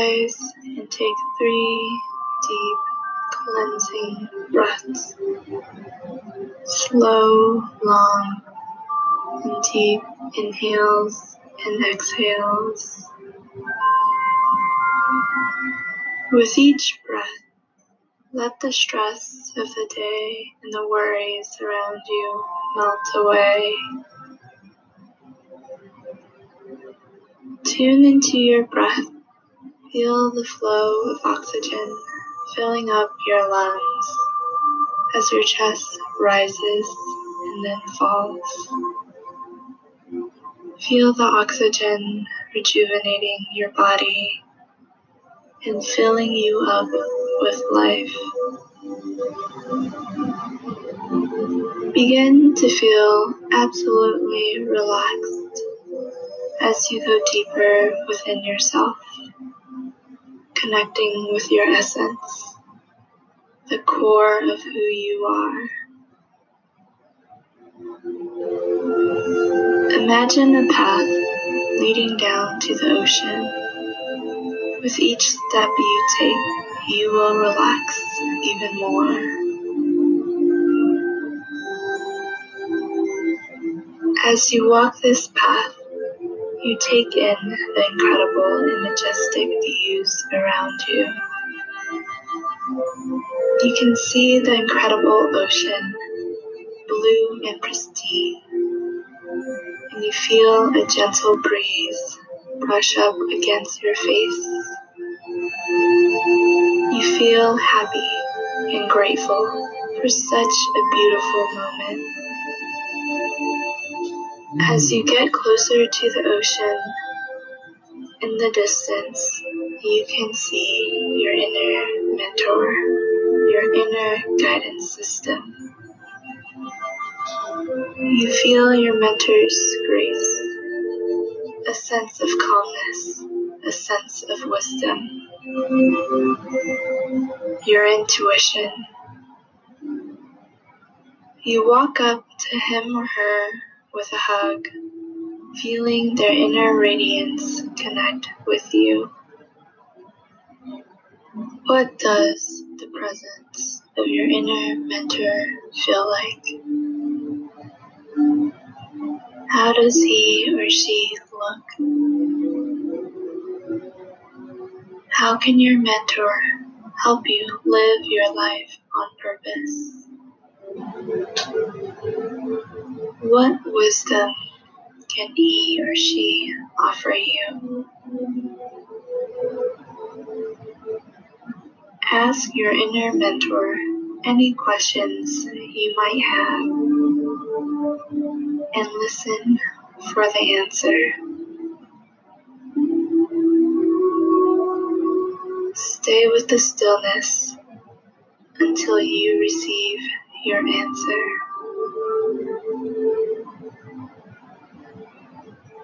eyes and take three deep cleansing breaths. Slow, long, and deep inhales and exhales. With each breath, let the stress of the day and the worries around you melt away. Tune into your breath. Feel the flow of oxygen filling up your lungs as your chest rises and then falls. Feel the oxygen rejuvenating your body and filling you up with life. Begin to feel absolutely relaxed as you go deeper within yourself, connecting with your essence, the core of who you are. Imagine a path leading down to the ocean. With each step you take, you will relax even more. As you walk this path, you take in the incredible and majestic views around you. You can see the incredible ocean, blue and pristine, and you feel a gentle breeze brush up against your face. You feel happy and grateful for such a beautiful moment. As you get closer to the ocean, in the distance, you can see your inner mentor, your inner guidance system. You feel your mentor's grace, a sense of calmness, a sense of wisdom, your intuition. You walk up to him or her with a hug, feeling their inner radiance connect with you. What does the presence of your inner mentor feel like? How does he or she look? How can your mentor help you live your life on purpose? What wisdom can he or she offer you? Ask your inner mentor any questions you might have and listen for the answer. Stay with the stillness until you receive your answer.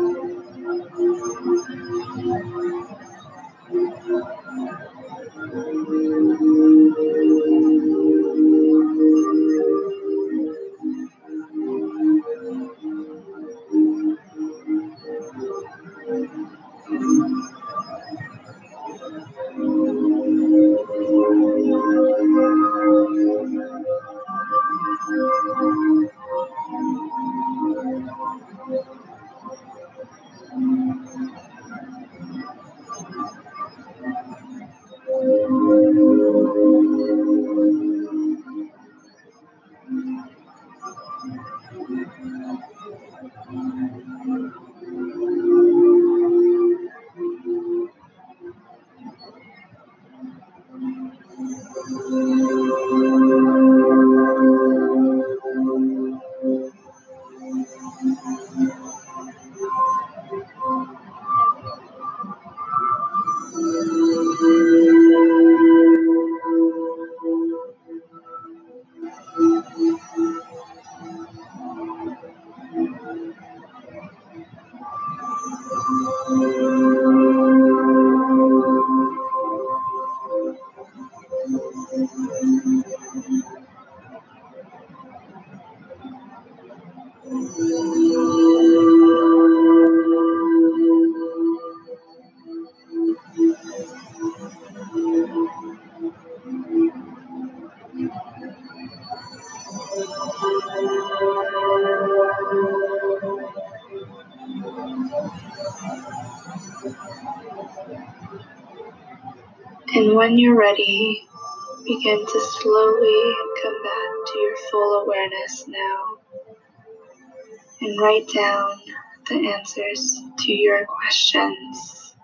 Thank you. Mm-hmm. And when you're ready, begin to slowly come back to your full awareness now and write down the answers to your questions.